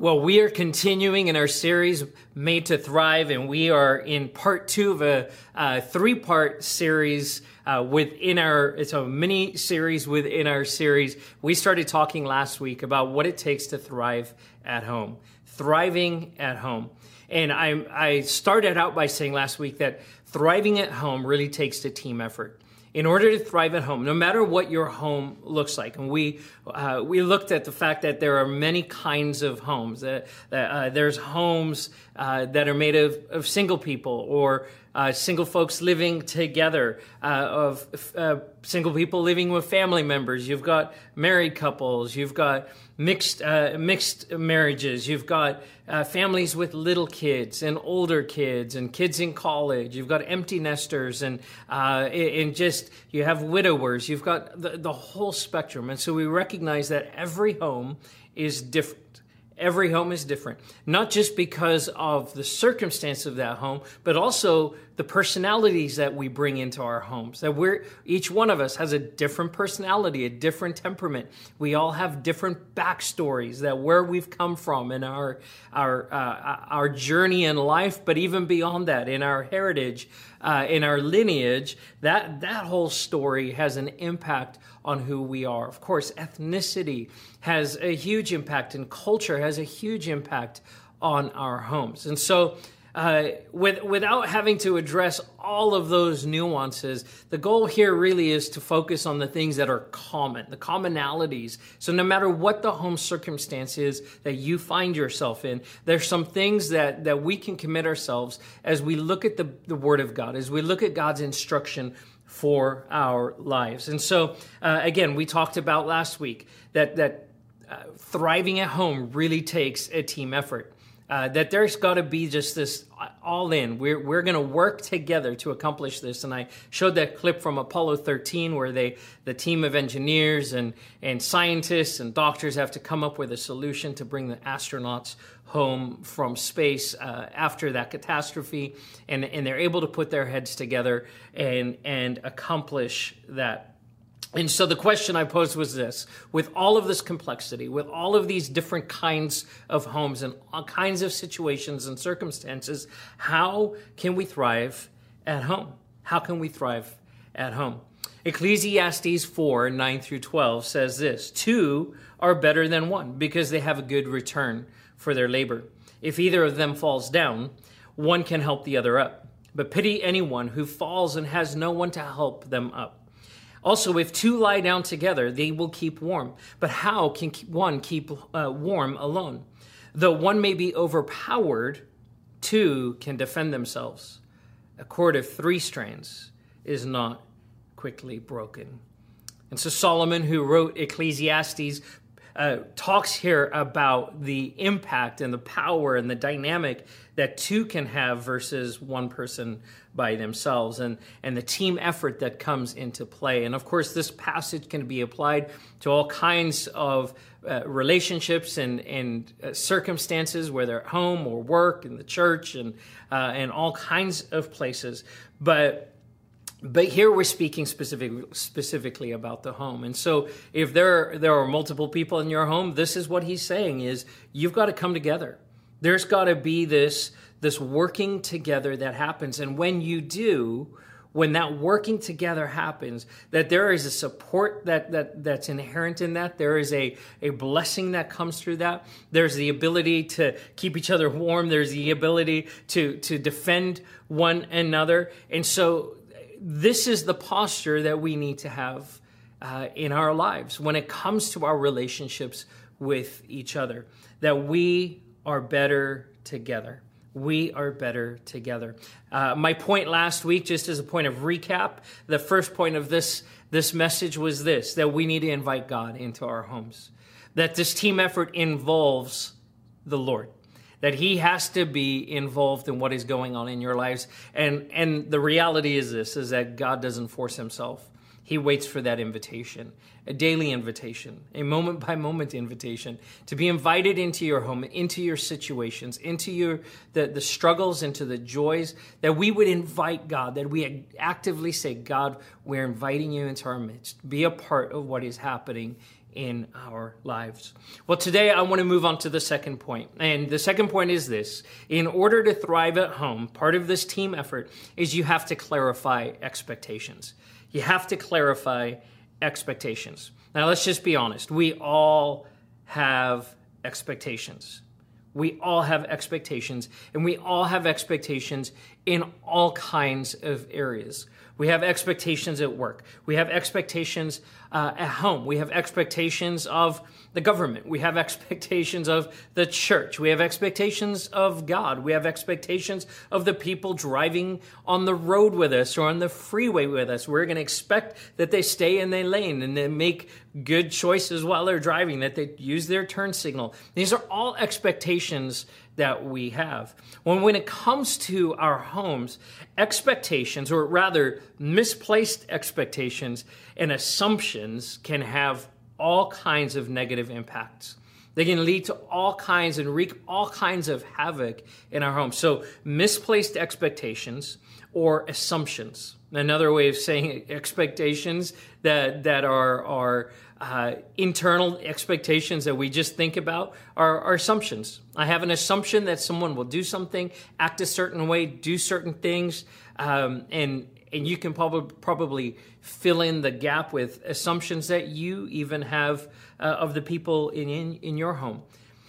Well, we are continuing in our series, Made to Thrive, and we are in part two of a uh, three part series uh, within our, it's a mini series within our series. We started talking last week about what it takes to thrive at home, thriving at home. And I, I started out by saying last week that thriving at home really takes a team effort in order to thrive at home, no matter what your home looks like. And we uh, we looked at the fact that there are many kinds of homes. Uh, uh, there's homes uh, that are made of, of single people or uh, single folks living together, uh, of uh, single people living with family members. You've got married couples. You've got mixed uh, mixed marriages. You've got uh, families with little kids and older kids and kids in college. You've got empty nesters and uh, and just you have widowers. You've got the, the whole spectrum. And so we recognize that every home is different. Every home is different, not just because of the circumstance of that home, but also the personalities that we bring into our homes. That we're each one of us has a different personality, a different temperament. We all have different backstories that where we've come from in our our uh, our journey in life, but even beyond that, in our heritage, uh, in our lineage. That that whole story has an impact on who we are. Of course, ethnicity has a huge impact, and culture has a huge impact on our homes. And so, uh, with, without having to address all of those nuances, the goal here really is to focus on the things that are common, the commonalities. So, no matter what the home circumstance is that you find yourself in, there's some things that, that we can commit ourselves as we look at the, the Word of God, as we look at God's instruction for our lives. And so, uh, again, we talked about last week that that uh, thriving at home really takes a team effort. Uh, that there's got to be just this all in. We're, we're going to work together to accomplish this. And I showed that clip from Apollo 13 where they, the team of engineers and, and scientists and doctors have to come up with a solution to bring the astronauts home from space uh, after that catastrophe. And, and they're able to put their heads together and, and accomplish that and so the question I posed was this with all of this complexity, with all of these different kinds of homes and all kinds of situations and circumstances, how can we thrive at home? How can we thrive at home? Ecclesiastes 4 9 through 12 says this Two are better than one because they have a good return for their labor. If either of them falls down, one can help the other up. But pity anyone who falls and has no one to help them up. Also, if two lie down together, they will keep warm. But how can one keep uh, warm alone? Though one may be overpowered, two can defend themselves. A cord of three strands is not quickly broken. And so Solomon, who wrote Ecclesiastes, uh, talks here about the impact and the power and the dynamic that two can have versus one person by themselves and, and the team effort that comes into play. And of course, this passage can be applied to all kinds of uh, relationships and, and uh, circumstances, whether at home or work, in the church, and, uh, and all kinds of places. But but here we're speaking specifically specifically about the home. And so if there there are multiple people in your home this is what he's saying is you've got to come together. There's got to be this this working together that happens. And when you do when that working together happens that there is a support that, that that's inherent in that there is a, a blessing that comes through that. There's the ability to keep each other warm. There's the ability to to defend one another. And so this is the posture that we need to have uh, in our lives when it comes to our relationships with each other, that we are better together. We are better together. Uh, my point last week, just as a point of recap, the first point of this, this message was this that we need to invite God into our homes, that this team effort involves the Lord that he has to be involved in what is going on in your lives. And and the reality is this is that god doesn't force himself. He waits for that invitation a daily invitation a moment by moment invitation to be invited into your home into your situations into your the, the struggles into the joys that we would invite god that we actively say god we're inviting you into our midst. Be a part of what is happening in our lives. Well, today I want to move on to the second point. And the second point is this in order to thrive at home, part of this team effort is you have to clarify expectations. You have to clarify expectations. Now, let's just be honest. We all have expectations. We all have expectations, and we all have expectations in all kinds of areas. We have expectations at work. We have expectations uh, at home. We have expectations of the government. We have expectations of the church. We have expectations of God. We have expectations of the people driving on the road with us or on the freeway with us. We're going to expect that they stay in their lane and they make good choices while they're driving, that they use their turn signal. These are all expectations that we have. When, when it comes to our homes, expectations, or rather misplaced expectations and assumptions, can have all kinds of negative impacts. They can lead to all kinds and wreak all kinds of havoc in our homes. So, misplaced expectations or assumptions. Another way of saying expectations that that are are uh, internal expectations that we just think about are, are, assumptions. I have an assumption that someone will do something, act a certain way, do certain things, um, and and you can probably probably fill in the gap with assumptions that you even have uh, of the people in, in in your home.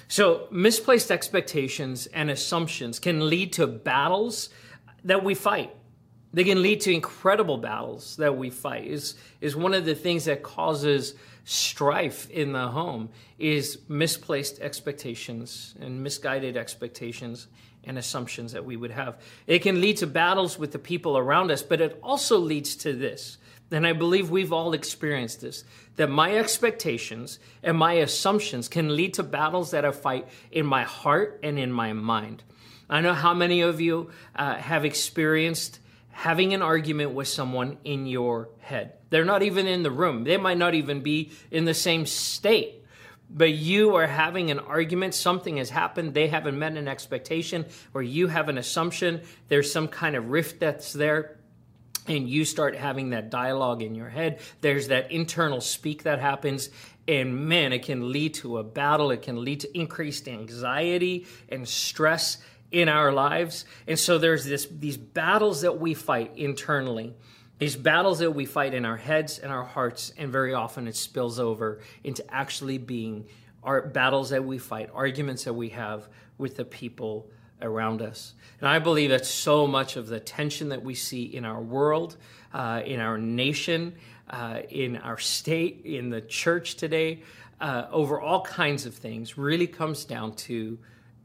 So misplaced expectations and assumptions can lead to battles that we fight they can lead to incredible battles that we fight is is one of the things that causes strife in the home is misplaced expectations and misguided expectations and assumptions that we would have. It can lead to battles with the people around us but it also leads to this and i believe we've all experienced this that my expectations and my assumptions can lead to battles that i fight in my heart and in my mind. I know how many of you uh, have experienced having an argument with someone in your head. They're not even in the room, they might not even be in the same state. But you are having an argument, something has happened, they haven't met an expectation, or you have an assumption, there's some kind of rift that's there and you start having that dialogue in your head. There's that internal speak that happens and man it can lead to a battle. It can lead to increased anxiety and stress in our lives. And so there's this these battles that we fight internally. These battles that we fight in our heads and our hearts, and very often it spills over into actually being our battles that we fight, arguments that we have with the people around us. And I believe that so much of the tension that we see in our world, uh, in our nation, uh, in our state, in the church today, uh, over all kinds of things, really comes down to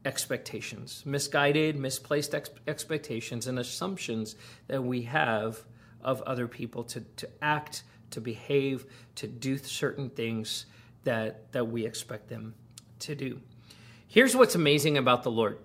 expectations, misguided, misplaced ex- expectations, and assumptions that we have of other people to, to act, to behave, to do certain things that, that we expect them to do. Here's what's amazing about the Lord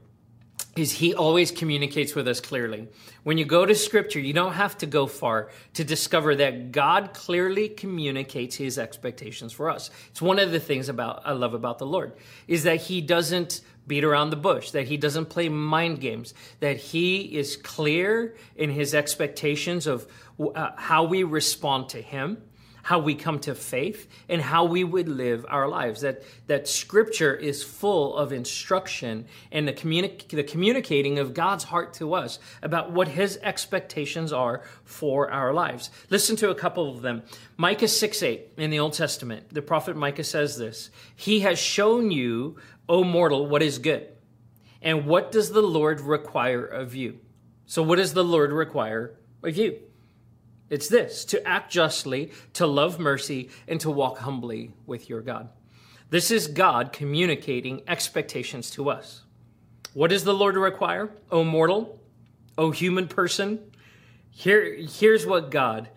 is he always communicates with us clearly. When you go to scripture, you don't have to go far to discover that God clearly communicates his expectations for us. It's one of the things about I love about the Lord is that he doesn't beat around the bush, that he doesn't play mind games, that he is clear in his expectations of uh, how we respond to him how we come to faith and how we would live our lives. That that Scripture is full of instruction and the, communi- the communicating of God's heart to us about what His expectations are for our lives. Listen to a couple of them. Micah six eight in the Old Testament, the prophet Micah says this: He has shown you, O mortal, what is good, and what does the Lord require of you. So, what does the Lord require of you? It's this to act justly, to love mercy, and to walk humbly with your God. This is God communicating expectations to us. What does the Lord require, O mortal, O human person? Here, here's what God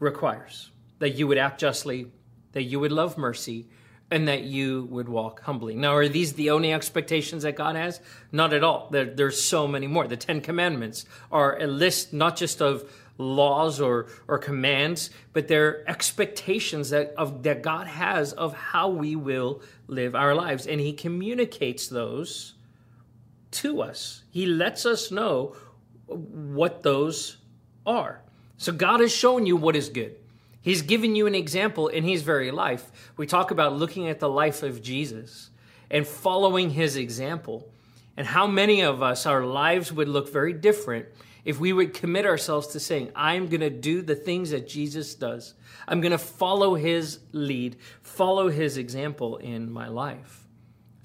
requires that you would act justly, that you would love mercy, and that you would walk humbly. Now, are these the only expectations that God has? Not at all. There, there's so many more. The Ten Commandments are a list not just of laws or, or commands, but they're expectations that, of, that God has of how we will live our lives. And He communicates those to us. He lets us know what those are. So God has shown you what is good. He's given you an example in his very life. We talk about looking at the life of Jesus and following his example. And how many of us, our lives would look very different if we would commit ourselves to saying, I'm going to do the things that Jesus does. I'm going to follow his lead, follow his example in my life.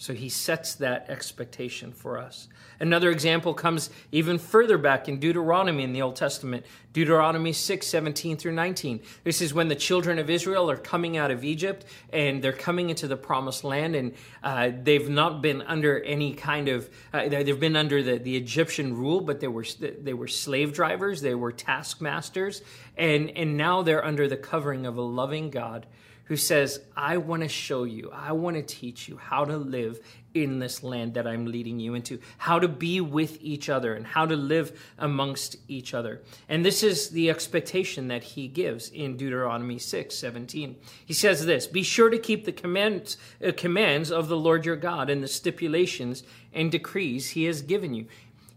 So he sets that expectation for us. Another example comes even further back in Deuteronomy in the Old Testament, Deuteronomy 6, 17 through 19. This is when the children of Israel are coming out of Egypt and they're coming into the promised land, and uh, they've not been under any kind of, uh, they've been under the, the Egyptian rule, but they were, they were slave drivers, they were taskmasters, and, and now they're under the covering of a loving God who says, I want to show you, I want to teach you how to live in this land that I'm leading you into, how to be with each other and how to live amongst each other. And this is the expectation that he gives in Deuteronomy 6 17. He says this Be sure to keep the commands, uh, commands of the Lord your God and the stipulations and decrees he has given you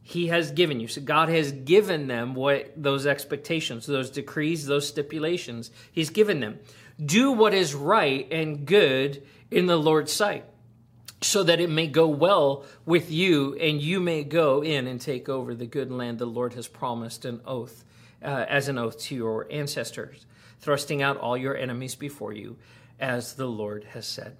he has given you. So God has given them what those expectations, those decrees, those stipulations. He's given them. Do what is right and good in the Lord's sight, so that it may go well with you and you may go in and take over the good land the Lord has promised an oath, uh, as an oath to your ancestors, thrusting out all your enemies before you, as the Lord has said.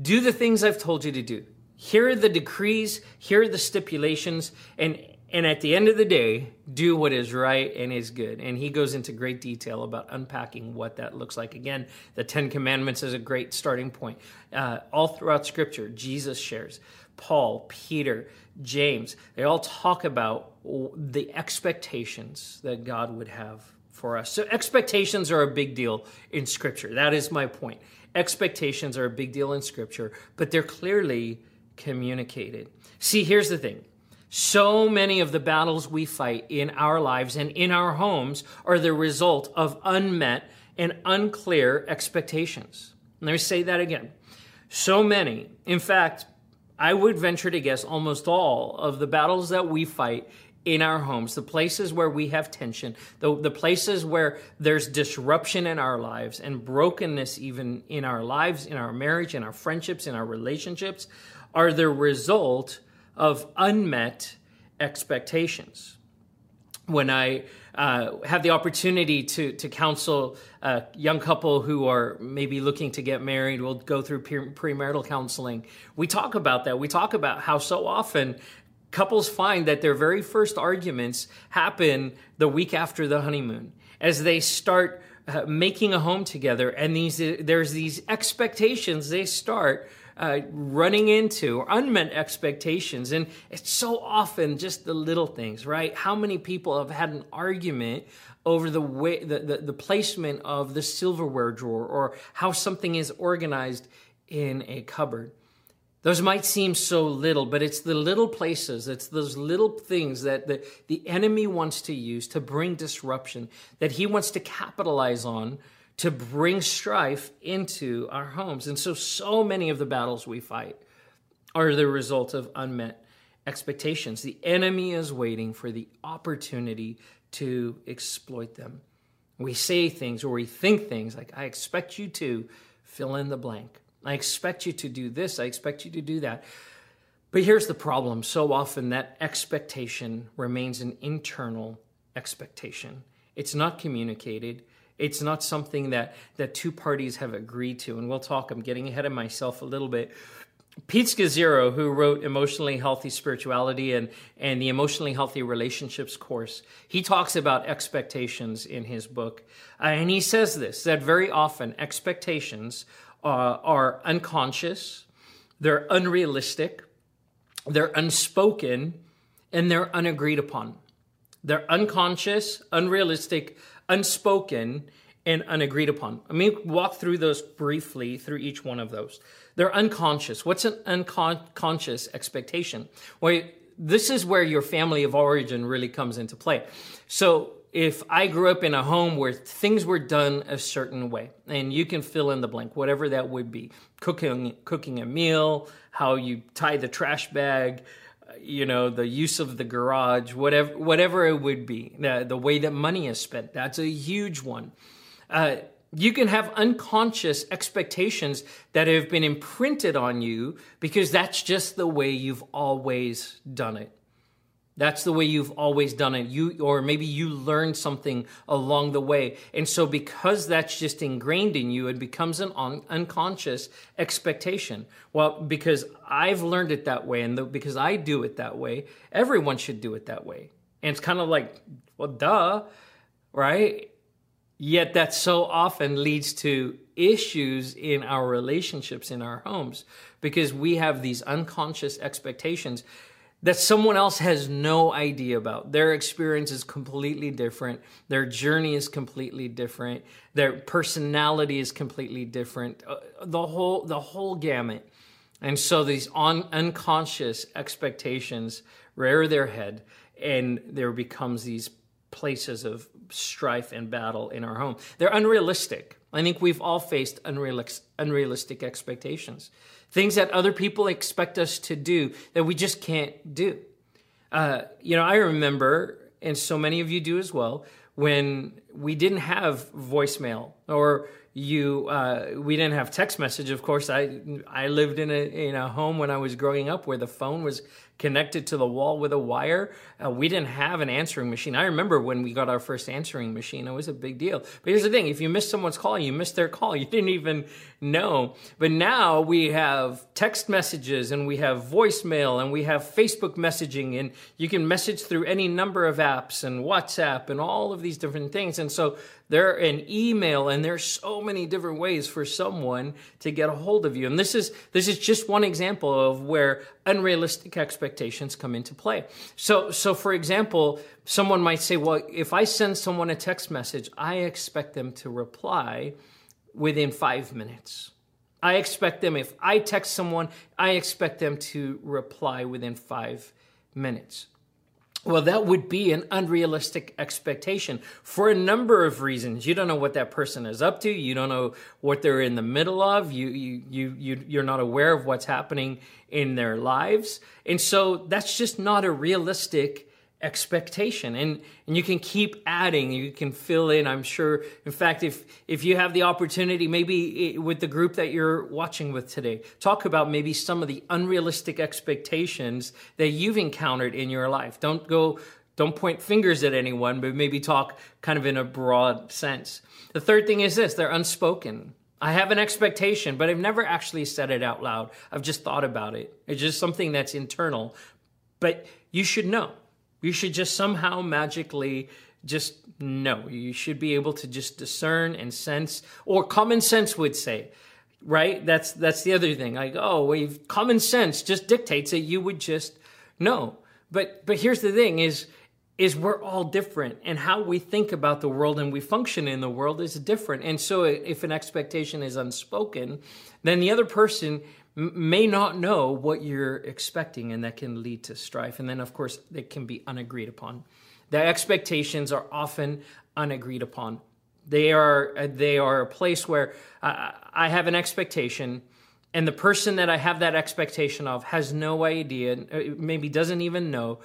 Do the things I've told you to do. Here are the decrees, here are the stipulations, and and at the end of the day, do what is right and is good. And he goes into great detail about unpacking what that looks like. Again, the Ten Commandments is a great starting point. Uh, all throughout Scripture, Jesus shares. Paul, Peter, James, they all talk about the expectations that God would have for us. So, expectations are a big deal in Scripture. That is my point. Expectations are a big deal in Scripture, but they're clearly communicated. See, here's the thing so many of the battles we fight in our lives and in our homes are the result of unmet and unclear expectations. Let me say that again. So many, in fact, I would venture to guess almost all of the battles that we fight in our homes, the places where we have tension, the, the places where there's disruption in our lives and brokenness even in our lives, in our marriage, in our friendships, in our relationships, are the result of unmet expectations. When I uh, have the opportunity to, to counsel a young couple who are maybe looking to get married, we'll go through premarital counseling. We talk about that. We talk about how so often couples find that their very first arguments happen the week after the honeymoon as they start uh, making a home together and these there's these expectations they start uh, running into unmet expectations. And it's so often just the little things, right? How many people have had an argument over the way the, the, the placement of the silverware drawer or how something is organized in a cupboard? Those might seem so little, but it's the little places, it's those little things that the, the enemy wants to use to bring disruption, that he wants to capitalize on to bring strife into our homes. And so, so many of the battles we fight are the result of unmet expectations. The enemy is waiting for the opportunity to exploit them. We say things or we think things like, I expect you to fill in the blank. I expect you to do this. I expect you to do that. But here's the problem so often that expectation remains an internal expectation, it's not communicated. It's not something that, that two parties have agreed to. And we'll talk, I'm getting ahead of myself a little bit. Pete Scazzero, who wrote Emotionally Healthy Spirituality and, and the Emotionally Healthy Relationships course, he talks about expectations in his book. Uh, and he says this that very often expectations uh, are unconscious, they're unrealistic, they're unspoken, and they're unagreed upon. They're unconscious, unrealistic, unspoken, and unagreed upon. Let me walk through those briefly through each one of those. They're unconscious. What's an unconscious expectation? Well, this is where your family of origin really comes into play. So, if I grew up in a home where things were done a certain way, and you can fill in the blank, whatever that would be, cooking cooking a meal, how you tie the trash bag, you know the use of the garage whatever whatever it would be the, the way that money is spent that's a huge one Uh, you can have unconscious expectations that have been imprinted on you because that's just the way you've always done it. That's the way you've always done it. You, or maybe you learned something along the way. And so because that's just ingrained in you, it becomes an un- unconscious expectation. Well, because I've learned it that way and the, because I do it that way, everyone should do it that way. And it's kind of like, well, duh, right? Yet that so often leads to issues in our relationships in our homes because we have these unconscious expectations that someone else has no idea about. Their experience is completely different. Their journey is completely different. Their personality is completely different. Uh, the whole the whole gamut. And so these on, unconscious expectations rear their head and there becomes these places of strife and battle in our home. They're unrealistic. I think we've all faced unrealistic, unrealistic expectations things that other people expect us to do that we just can't do. Uh, you know, I remember, and so many of you do as well, when we didn't have voicemail or you uh, we didn't have text message of course i i lived in a in a home when i was growing up where the phone was connected to the wall with a wire. Uh, we didn't have an answering machine. I remember when we got our first answering machine, it was a big deal. But here's the thing if you miss someone's call, you missed their call. You didn't even know. But now we have text messages and we have voicemail and we have Facebook messaging, and you can message through any number of apps and WhatsApp and all of these different things. And so there an email and there's so many different ways for someone to get a hold of you and this is this is just one example of where unrealistic expectations come into play. So so for example someone might say well if i send someone a text message i expect them to reply within 5 minutes. I expect them if i text someone i expect them to reply within 5 minutes well, that would be an unrealistic expectation for a number of reasons. You don't know what that person is up to. You don't know what they're in the middle of. You, you, you, you, you're not aware of what's happening in their lives. And so that's just not a realistic expectation. And and you can keep adding. You can fill in i'm sure. In fact if if you have the opportunity maybe with the group that you're watching with today talk about maybe some of the unrealistic expectations that you've encountered in your life. Don't go don't point fingers at anyone but maybe talk kind of in a broad sense. The third thing is this they're unspoken. I have an expectation, but I've never actually said it out loud. I've just thought about it. It's just something that's internal. But you should know you should just somehow magically just know. You should be able to just discern and sense, or common sense would say, right? That's that's the other thing. Like, oh, we've common sense just dictates that you would just know. But but here's the thing: is is we're all different, and how we think about the world and we function in the world is different. And so, if an expectation is unspoken, then the other person may not know what you're expecting, and that can lead to strife. And then, of course, they can be unagreed upon. The expectations are often unagreed upon. They are they are a place where uh, I have an expectation, and the person that I have that expectation of has no idea, uh, maybe doesn't even know.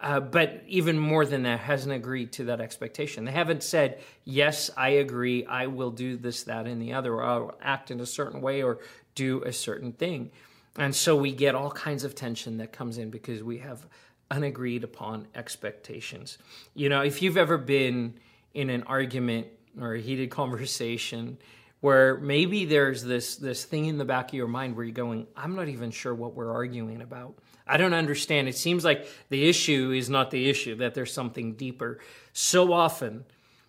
Uh, but even more than that, hasn't agreed to that expectation. They haven't said, Yes, I agree, I will do this, that, and the other, or I'll act in a certain way, or do a certain thing. And so we get all kinds of tension that comes in because we have unagreed upon expectations. You know, if you've ever been in an argument or a heated conversation where maybe there's this this thing in the back of your mind where you're going, I'm not even sure what we're arguing about. I don't understand. It seems like the issue is not the issue, that there's something deeper. So often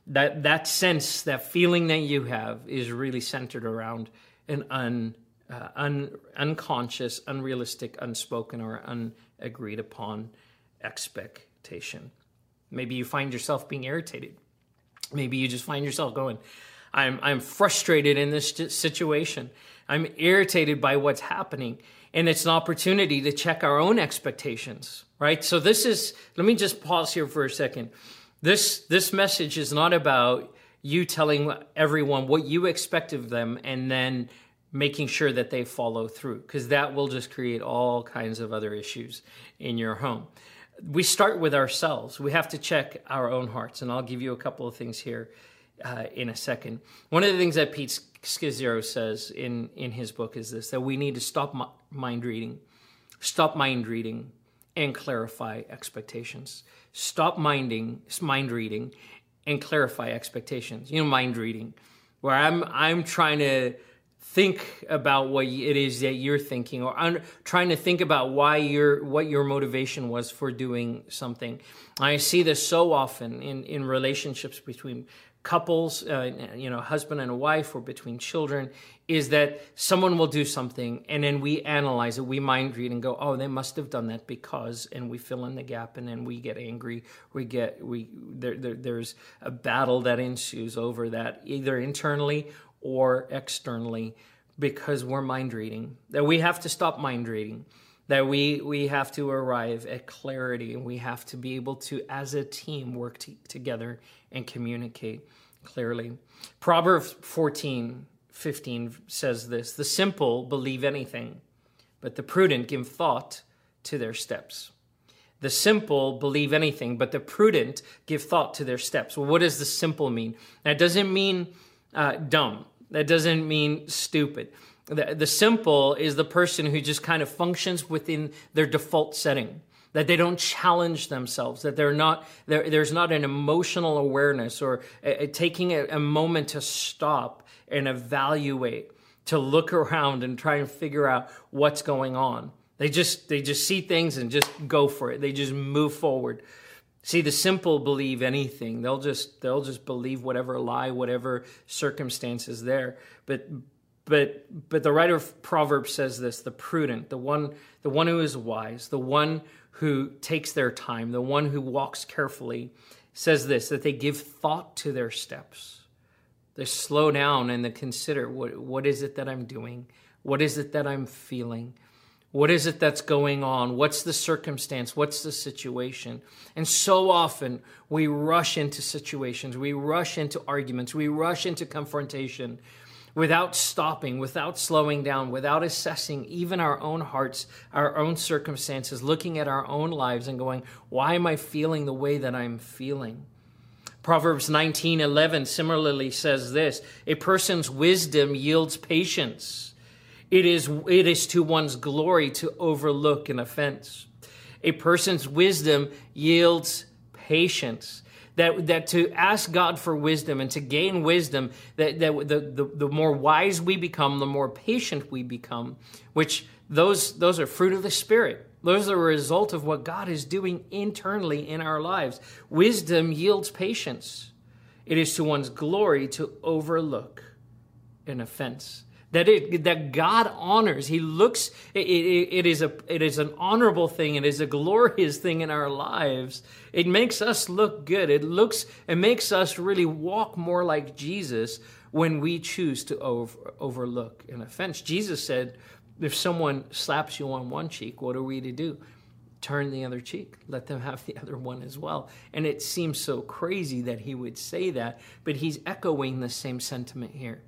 that that sense, that feeling that you have is really centered around an uh, un, unconscious, unrealistic, unspoken, or unagreed upon expectation. Maybe you find yourself being irritated. Maybe you just find yourself going, I'm, I'm frustrated in this situation. I'm irritated by what's happening. And it's an opportunity to check our own expectations, right? So this is, let me just pause here for a second. This, this message is not about you telling everyone what you expect of them and then making sure that they follow through because that will just create all kinds of other issues in your home. We start with ourselves. We have to check our own hearts, and I'll give you a couple of things here. uh, in a second. One of the things that Pete Scazzero says in, in his book is this that we need to stop mind reading, stop mind reading, and clarify expectations. Stop minding, mind reading, and clarify expectations. You know, mind reading, where I'm I'm trying to think about what it is that you're thinking or un- trying to think about why your what your motivation was for doing something. I see this so often in in relationships between couples uh, you know husband and a wife or between children is that someone will do something and then we analyze it we mind read and go oh they must have done that because and we fill in the gap and then we get angry we get we there, there there's a battle that ensues over that either internally or externally because we're mind reading. That we have to stop mind reading. That we we have to arrive at clarity and we have to be able to, as a team, work t- together and communicate clearly. Proverbs 14, 15 says this The simple believe anything, but the prudent give thought to their steps. The simple believe anything, but the prudent give thought to their steps. Well, what does the simple mean? That doesn't mean uh, dumb. That doesn't mean stupid. The, the simple is the person who just kind of functions within their default setting that they don't challenge themselves, that they're not there's not an emotional awareness or a, a, taking a, a, moment to stop and evaluate, to look around and try and figure out what's going on. They just they just see things and just go for it. They just move forward. See, the simple believe anything. They'll just they'll just believe whatever lie, whatever circumstance is there. But but but the writer of Proverbs says this: the prudent, the one the one who is wise, the one who takes their time, the one who walks carefully, says this that they give thought to their steps. They slow down and they consider what what is it that I'm doing? What is it that I'm feeling? What is it that's going on? What's the circumstance? What's the situation? And so often we rush into situations, we rush into arguments, we rush into confrontation without stopping, without slowing down, without assessing even our own hearts, our own circumstances, looking at our own lives and going, why am I feeling the way that I'm feeling? Proverbs 19:11 similarly says this, a person's wisdom yields patience it is, it is to one's glory to overlook an offense. A person's wisdom yields patience. That, that to ask God for wisdom and to gain wisdom, that, that the, the, the more wise we become, the more patient we become, which those, those are fruit of the Spirit. Those are a result of what God is doing internally in our lives. Wisdom yields patience. It is to one's glory to overlook an offense that it that God honors. He looks. It, it, it is a it is an honorable thing. It is a glorious thing in our lives. It makes us look good. It looks. It makes us really walk more like Jesus when we choose to over, overlook an offense. Jesus said, "If someone slaps you on one cheek, what are we to do?" turn the other cheek. Let them have the other one as well. And it seems so crazy that he would say that, but he's echoing the same sentiment here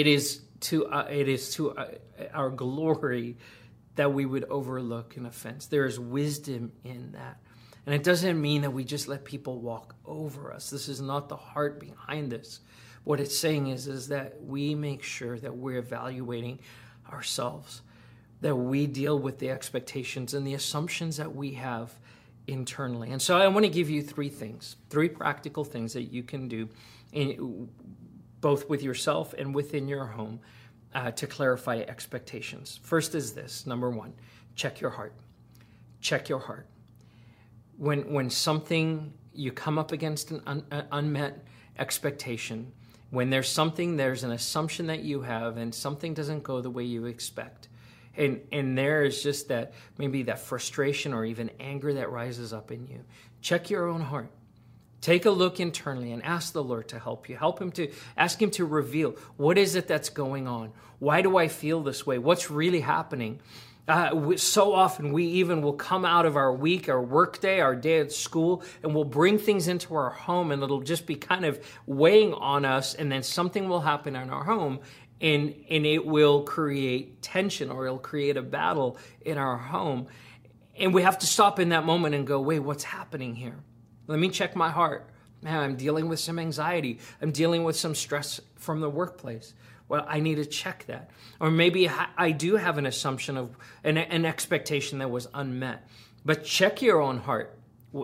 it is to uh, it is to uh, our glory that we would overlook an offense. There is wisdom in that. And it doesn't mean that we just let people walk over us. This is not the heart behind this. What it's saying is, is that we make sure that we're evaluating ourselves, that we deal with the expectations and the assumptions that we have internally. And so I want to give you three things, three practical things that you can do in, both with yourself and within your home uh, to clarify expectations. First is this number one, check your heart. Check your heart. When, when something, you come up against an un, uh, unmet expectation, when there's something, there's an assumption that you have, and something doesn't go the way you expect. And, and there is just that maybe that frustration or even anger that rises up in you. Check your own heart Take a look internally and ask the Lord to help you. Help Him to ask Him to reveal what is it that's going on? Why do I feel this way? What's really happening? Uh, so often we even will come out of our week, our work day, our day at school, and we'll bring things into our home, and it'll just be kind of weighing on us, and then something will happen in our home, and and it will create tension or it'll create a battle in our home, and we have to stop in that moment and go, wait, what's happening here? Let me check my heart. man, I'm dealing with some anxiety. I'm dealing with some stress from the workplace. Well, I need to check that. Or maybe I do have an assumption of an, an expectation that was unmet. But check your own heart.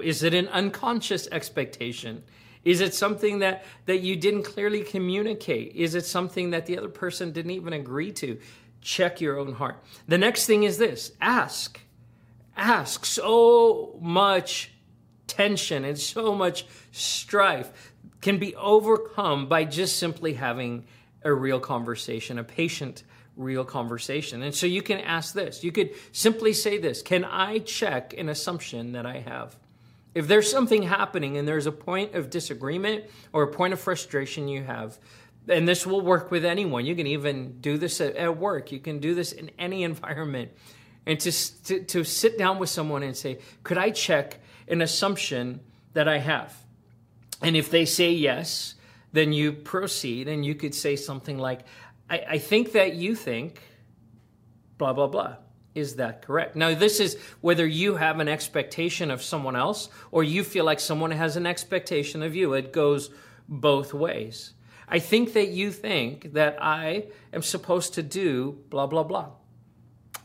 Is it an unconscious expectation? Is it something that, that you didn't clearly communicate? Is it something that the other person didn't even agree to? Check your own heart. The next thing is this ask. Ask. So much tension and so much strife can be overcome by just simply having a real conversation, a patient, real conversation. And so you can ask this. You could simply say this Can I check an assumption that I have? If there's something happening and there's a point of disagreement or a point of frustration you have, and this will work with anyone. You can even do this at, work. You can do this in any environment. And to, to, to sit down with someone and say, Could I check an assumption that I have? And if they say yes, then you proceed and you could say something like, I, I think that you think, blah, blah, blah. Is that correct? Now, this is whether you have an expectation of someone else or you feel like someone has an expectation of you. It goes both ways. I think that you think that I am supposed to do blah, blah, blah.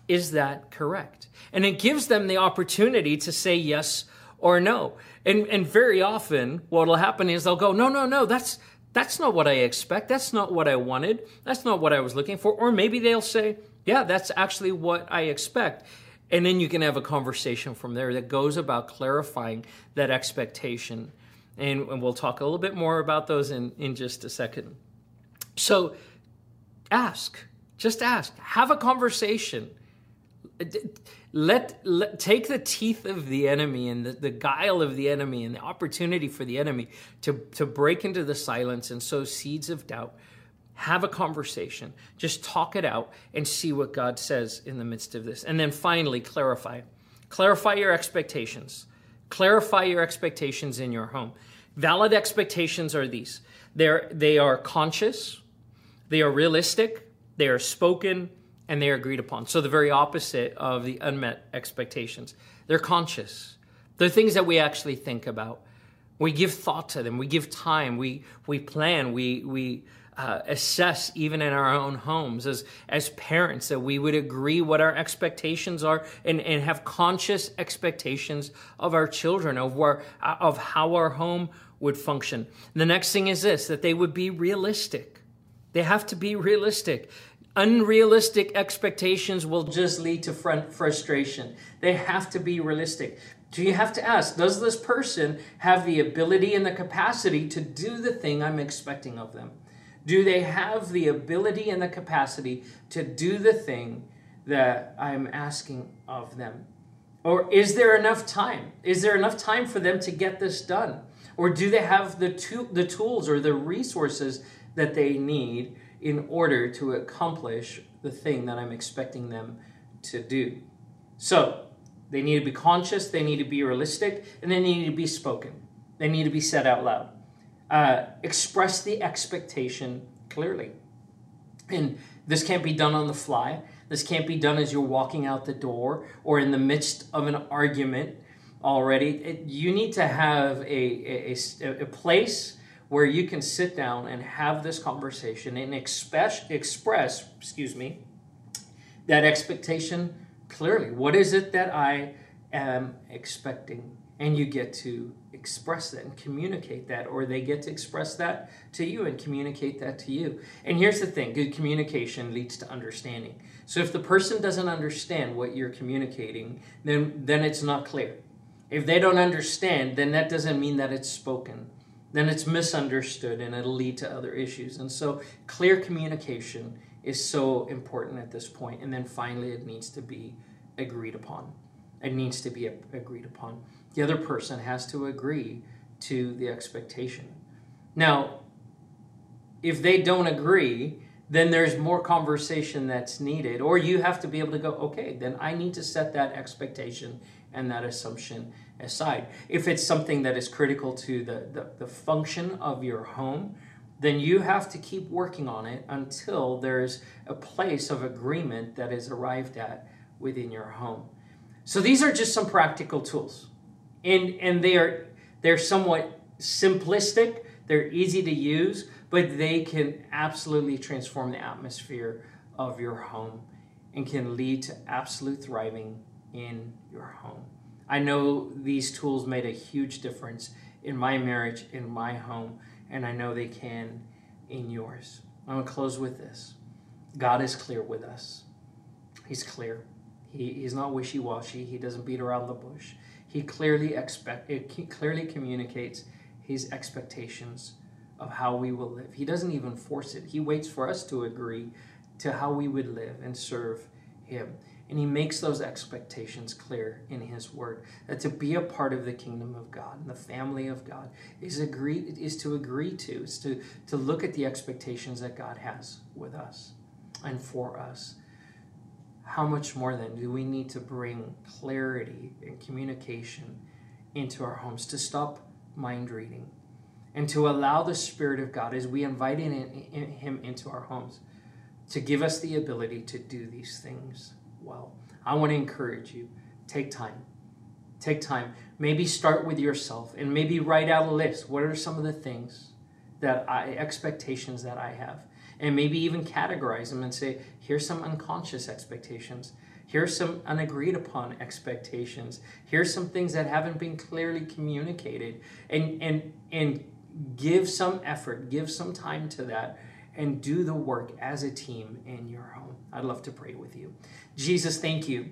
Is that correct? And it gives them the opportunity to say yes or no. And, and very often, what will happen is they'll go, no, no, no, that's, that's not what I expect. That's not what I wanted. That's not what I was looking for. Or maybe they'll say, yeah, that's actually what I expect. And then you can have a conversation from there that goes about clarifying that expectation. And, and we'll talk a little bit more about those in, in just a second. So ask, just ask, have a conversation let, let, take the teeth of the enemy and the, the guile of the enemy and the opportunity for the enemy to, to break into the silence and sow seeds of doubt. Have a conversation. Just talk it out and see what god says in the midst of this. And then finally clarify. Clarify your expectations. Clarify your expectations in your home. Valid expectations are these. They're, they are conscious. They are realistic. They are spoken and they are agreed upon. So the very opposite of the unmet expectations. They're conscious. They're things that we actually think about. We give thought to them. We give time. We we plan. We we uh, assess even in our own homes as as parents that we would agree what our expectations are and, and have conscious expectations of our children of where of how our home would function. The next thing is this that they would be realistic. They have to be realistic. Unrealistic expectations will just lead to frustration. They have to be realistic. So you have to ask Does this person have the ability and the capacity to do the thing I'm expecting of them? Do they have the ability and the capacity to do the thing that I'm asking of them? Or is there enough time? Is there enough time for them to get this done? Or do they have the, to- the tools or the resources that they need in order to accomplish the thing that I'm expecting them to do. So, they need to be conscious, they need to be realistic, and they need to be spoken. They need to be said out loud. Uh, express the expectation clearly. And this can't be done on the fly. This can't be done as you're walking out the door or in the midst of an argument already. It, you need to have a, a, a, a place where you can sit down and have this conversation and express, express excuse me, that expectation clearly. What is it that I am expecting? And you get to express that and communicate that, or they get to express that to you and communicate that to you. And here's the thing good communication leads to understanding. So if the person doesn't understand what you're communicating, then, then it's not clear. If they don't understand, then that doesn't mean that it's spoken then it's misunderstood and it'll lead to other issues. And so, clear communication is so important at this point. And then finally, it needs to be agreed upon. It needs to be agreed upon. The other person has to agree to the expectation. Now, if they don't agree, then there's more conversation that's needed. Or you have to be able to go, okay, then I need to set that expectation and that assumption aside. If it's something that is critical to the, the, the, function of your home, then you have to keep working on it until there's a place of agreement that is arrived at within your home. So these are just some practical tools. And, and they are they're somewhat simplistic, they're easy to use, but they can absolutely transform the atmosphere of your home and can lead to absolute thriving in your home. I know these tools made a huge difference in my marriage, in my home, and I know they can in yours. I'm going to close with this God is clear with us. He's clear. He, he's not wishy washy. He doesn't beat around the bush. He clearly expect eh, it clearly communicates his expectations of how we will live. He doesn't even force it. He waits for us to agree to how we would live and serve him. And he makes those expectations clear in his word. That to be a part of the kingdom of God and the family of God is agree is to agree to, is to, to look at the expectations that God has with us and for us. How much more then do we need to bring clarity and communication into our homes to stop mind reading and to allow the Spirit of God as we invite in, in, Him into our homes to give us the ability to do these things well. I want to encourage you take time. Take time. Maybe start with yourself and maybe write out a list. What are some of the things that I, expectations that I have? And maybe even categorize them and say, here's some unconscious expectations. Here's some unagreed upon expectations. Here's some things that haven't been clearly communicated. And and and give some effort, give some time to that and do the work as a team in your home. I'd love to pray with you. Jesus, thank you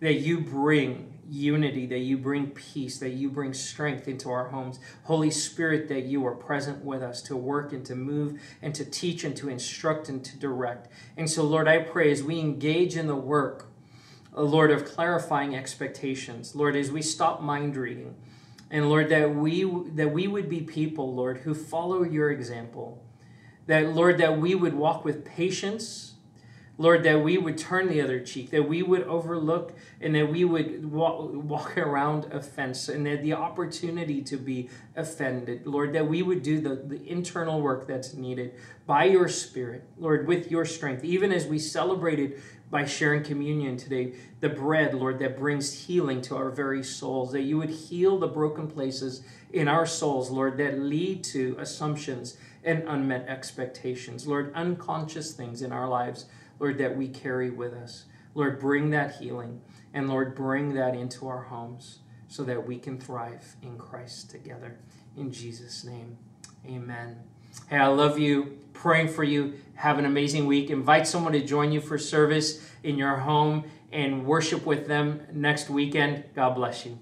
that you bring unity, that you bring peace, that you bring strength into our homes. Holy Spirit, that you are present with us to work and to move and to teach and to instruct and to direct. And so, Lord, I pray as we engage in the work, uh, Lord, of clarifying expectations, Lord, as we stop mind reading, and Lord, that we that we would be people, Lord, who follow your example that, Lord, that we would walk with patience. Lord, that we would turn the other cheek, that we would overlook and that we would walk, walk around offense and that the opportunity to be offended. Lord, that we would do the, the internal work that's needed by your Spirit, Lord, with your strength. Even as we celebrated by sharing communion today, the bread, Lord, that brings healing to our very souls, that you would heal the broken places in our souls, Lord, that lead to assumptions and unmet expectations. Lord, unconscious things in our lives, Lord, that we carry with us. Lord, bring that healing and Lord, bring that into our homes so that we can thrive in Christ together. In Jesus' name, amen. Hey, I love you. Praying for you. Have an amazing week. Invite someone to join you for service in your home and worship with them next weekend. God bless you.